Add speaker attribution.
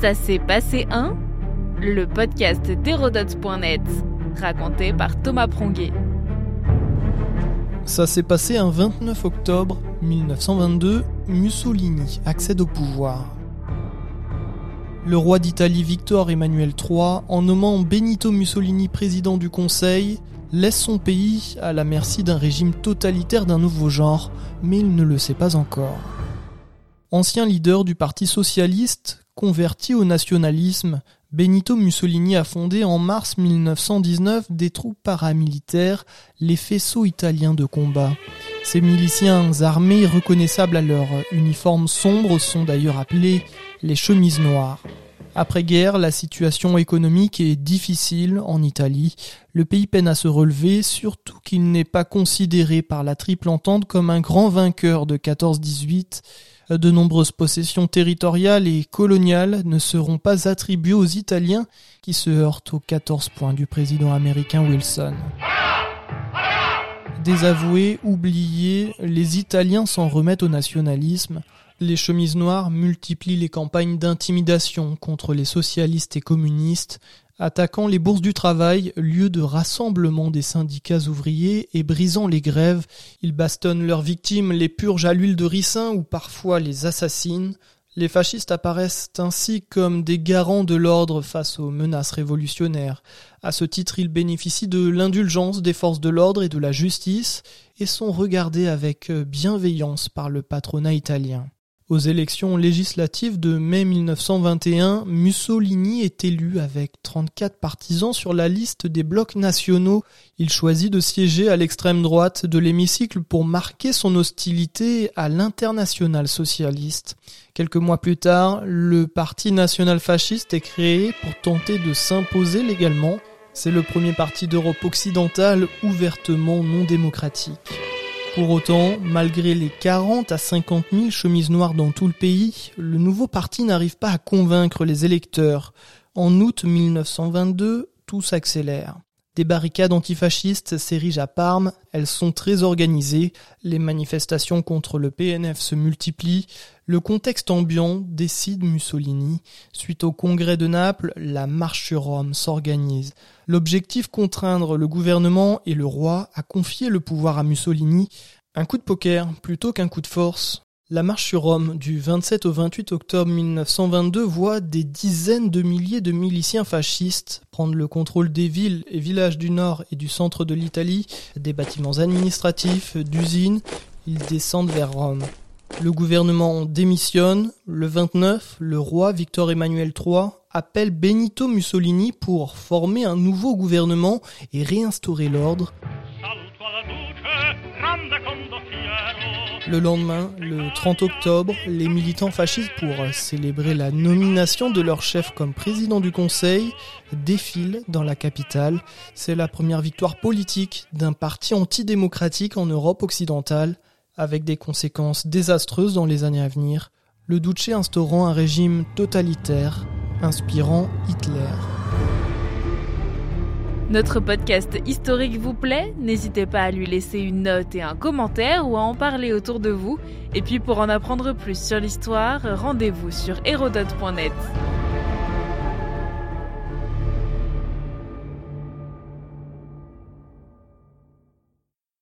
Speaker 1: Ça s'est passé un Le podcast d'Hérodote.net, raconté par Thomas Pronguet.
Speaker 2: Ça s'est passé un 29 octobre 1922, Mussolini accède au pouvoir. Le roi d'Italie Victor Emmanuel III, en nommant Benito Mussolini président du Conseil, laisse son pays à la merci d'un régime totalitaire d'un nouveau genre, mais il ne le sait pas encore. Ancien leader du Parti socialiste, converti au nationalisme, Benito Mussolini a fondé en mars 1919 des troupes paramilitaires, les faisceaux italiens de combat. Ces miliciens armés reconnaissables à leur uniforme sombre sont d'ailleurs appelés les chemises noires. Après-guerre, la situation économique est difficile en Italie. Le pays peine à se relever, surtout qu'il n'est pas considéré par la Triple Entente comme un grand vainqueur de 14-18. De nombreuses possessions territoriales et coloniales ne seront pas attribuées aux Italiens qui se heurtent aux 14 points du président américain Wilson. Désavoués, oubliés, les Italiens s'en remettent au nationalisme. Les chemises noires multiplient les campagnes d'intimidation contre les socialistes et communistes, attaquant les bourses du travail, lieu de rassemblement des syndicats ouvriers, et brisant les grèves. Ils bastonnent leurs victimes, les purgent à l'huile de ricin ou parfois les assassinent. Les fascistes apparaissent ainsi comme des garants de l'ordre face aux menaces révolutionnaires. À ce titre, ils bénéficient de l'indulgence des forces de l'ordre et de la justice et sont regardés avec bienveillance par le patronat italien. Aux élections législatives de mai 1921, Mussolini est élu avec 34 partisans sur la liste des blocs nationaux. Il choisit de siéger à l'extrême droite de l'hémicycle pour marquer son hostilité à l'international socialiste. Quelques mois plus tard, le Parti national fasciste est créé pour tenter de s'imposer légalement. C'est le premier parti d'Europe occidentale ouvertement non démocratique. Pour autant, malgré les 40 à 50 000 chemises noires dans tout le pays, le nouveau parti n'arrive pas à convaincre les électeurs. En août 1922, tout s'accélère. Des barricades antifascistes s'érigent à Parme, elles sont très organisées, les manifestations contre le PNF se multiplient, le contexte ambiant décide Mussolini. Suite au congrès de Naples, la marche sur Rome s'organise. L'objectif contraindre le gouvernement et le roi à confier le pouvoir à Mussolini. Un coup de poker plutôt qu'un coup de force. La marche sur Rome du 27 au 28 octobre 1922 voit des dizaines de milliers de miliciens fascistes prendre le contrôle des villes et villages du nord et du centre de l'Italie, des bâtiments administratifs, d'usines. Ils descendent vers Rome. Le gouvernement démissionne. Le 29, le roi Victor Emmanuel III appelle Benito Mussolini pour former un nouveau gouvernement et réinstaurer l'ordre. Le lendemain, le 30 octobre, les militants fascistes, pour célébrer la nomination de leur chef comme président du Conseil, défilent dans la capitale. C'est la première victoire politique d'un parti antidémocratique en Europe occidentale avec des conséquences désastreuses dans les années à venir, le Duce instaurant un régime totalitaire, inspirant Hitler.
Speaker 1: Notre podcast historique vous plaît N'hésitez pas à lui laisser une note et un commentaire ou à en parler autour de vous. Et puis pour en apprendre plus sur l'histoire, rendez-vous sur hérodote.net.